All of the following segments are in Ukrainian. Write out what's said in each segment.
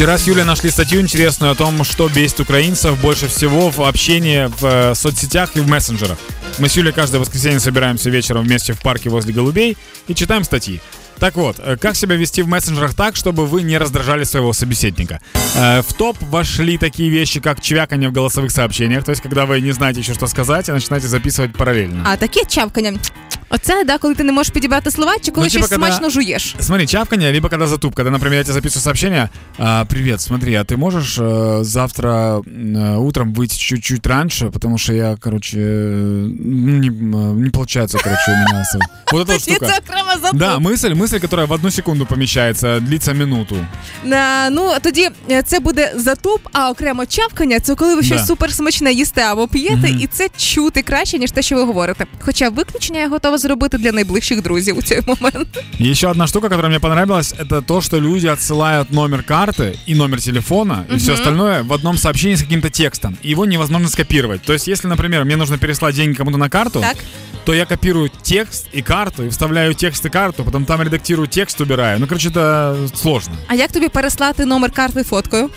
Вчера с Юлей нашли статью интересную о том, что бесит украинцев больше всего в общении в э, соцсетях и в мессенджерах. Мы с Юлей каждое воскресенье собираемся вечером вместе в парке возле Голубей и читаем статьи. Так вот, э, как себя вести в мессенджерах так, чтобы вы не раздражали своего собеседника? Э, В топ вошли такие вещи, как чвяканье в голосовых сообщениях, то есть когда вы не знаете еще, что сказать, а начинаете записывать параллельно. А таке чавкання. Оце, да, коли ти не можеш підібрати слова, чи коли Ну, типа, щось когда- смачно жуєш. Смотри, чавканье, либо когда затуп, когда, например, я тебе записываю сообщение, а, привет, смотри, а ты можешь э, завтра э, утром выйти чуть-чуть раньше, потому что я, короче, э, не, э, не получается, короче, у меня... с- Вот эта вот Тоді штука. це окрема затуп. Да, мысль, мысль, которая в одну секунду помещается, длится минуту. На, ну тоді е, це буде затуп, а окремо чавкання це коли ви щось Да. суперсмачне їсте або п'єте, і це чути краще, ніж те, що ви говорите. Хоча виключення я готова зробити для найближчих друзів у цей момент. Еще одна штука, которая мне понравилась, это то, что люди отсылают номер карты и номер телефона и все остальное в одном сообщении с каким-то текстом. И его невозможно скопировать. То есть, если, например, мне нужно переслать деньги кому-то на карту, Так. то я копирую текст и карту, и вставляю текст и карту, потом там редактирую текст, убираю. Ну, короче, это сложно. А як тобі переслати номер карти фоткою?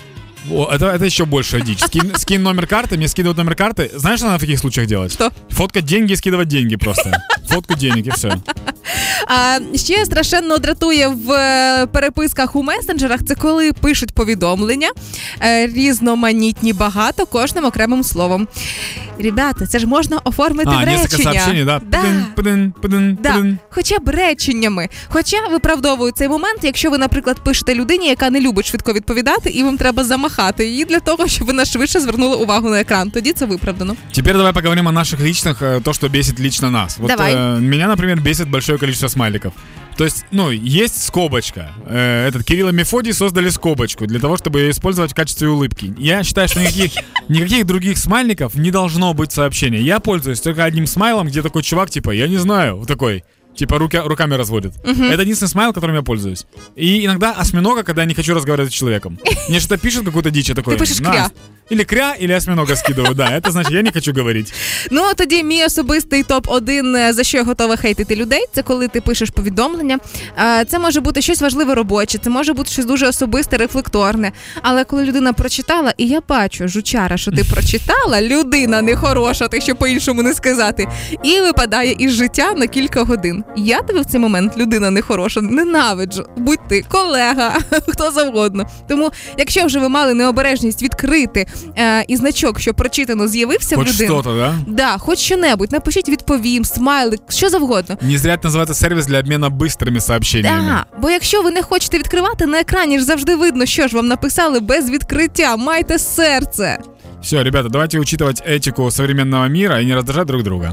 О, это, это еще большая дичь. Скинь, скинь номер карты, мне скидывают номер карты. Знаешь, что надо в таких случаях делать? Что? Фоткать деньги и скидывать деньги просто. Фотку денег і все. А ще страшенно дратує в е, переписках у месенджерах. Це коли пишуть повідомлення е, різноманітні, багато кожним окремим словом. Ребята, це ж можна оформити в А, несколько речення. сообщений, да? Да. Пыдын, пыдын, пыдын, Да, пыдын. хоча б реченнями. Хоча виправдовую цей момент, якщо ви, наприклад, пишете людині, яка не любить швидко відповідати, і вам треба замахати її для того, щоб вона швидше звернула увагу на екран. Тоді це виправдано. Теперь давай поговорим о наших личных, э, то, что бесит лично нас. Вот Давай. э, меня, например, бесит большое количество смайликов. То есть, ну, есть скобочка. Э, этот Кирилл и Мефодий создали скобочку для того, чтобы ее использовать в качестве улыбки. Я считаю, что никаких, никаких других смайликов не должно быть сообщения. Я пользуюсь только одним смайлом, где такой чувак, типа, я не знаю, вот такой. Типа руки, руками разводит. Это единственный смайл, которым я пользуюсь. И иногда осьминога, когда я не хочу разговаривать с человеком. Мне что-то пишет какую-то дичь, я такой. Ты пишешь кря. Или кря, или осьминога скидываю, да. Это значит, я не хочу говорить. Ну тоді мій особистий топ 1 за що я готова хейтити людей. Це коли ти пишеш повідомлення. Е, Це може бути щось важливе робоче, це може бути щось дуже особисте, рефлекторне. Але коли людина прочитала, і я бачу, жучара, що ти прочитала, людина нехороша, так що по-іншому не сказати, і випадає із життя на кілька годин. Я тебе в цей момент, людина нехороша, ненавиджу. Будь ти колега, хто завгодно. Тому, якщо вже ви мали необережність відкрити е, і значок, що прочитано, з'явився Хоть в людини. что-то, да? Да, хоч що-небудь, напишіть відповім, смайлик, що завгодно. Не зря это называется сервис для обмена быстрыми сообщениями. Да, бо якщо ви не хочете відкривати на екрані, ж завжди видно, що ж вам написали без відкриття. Майте серце. Все, ребята, давайте учитывать этику современного мира и не раздражать друг друга.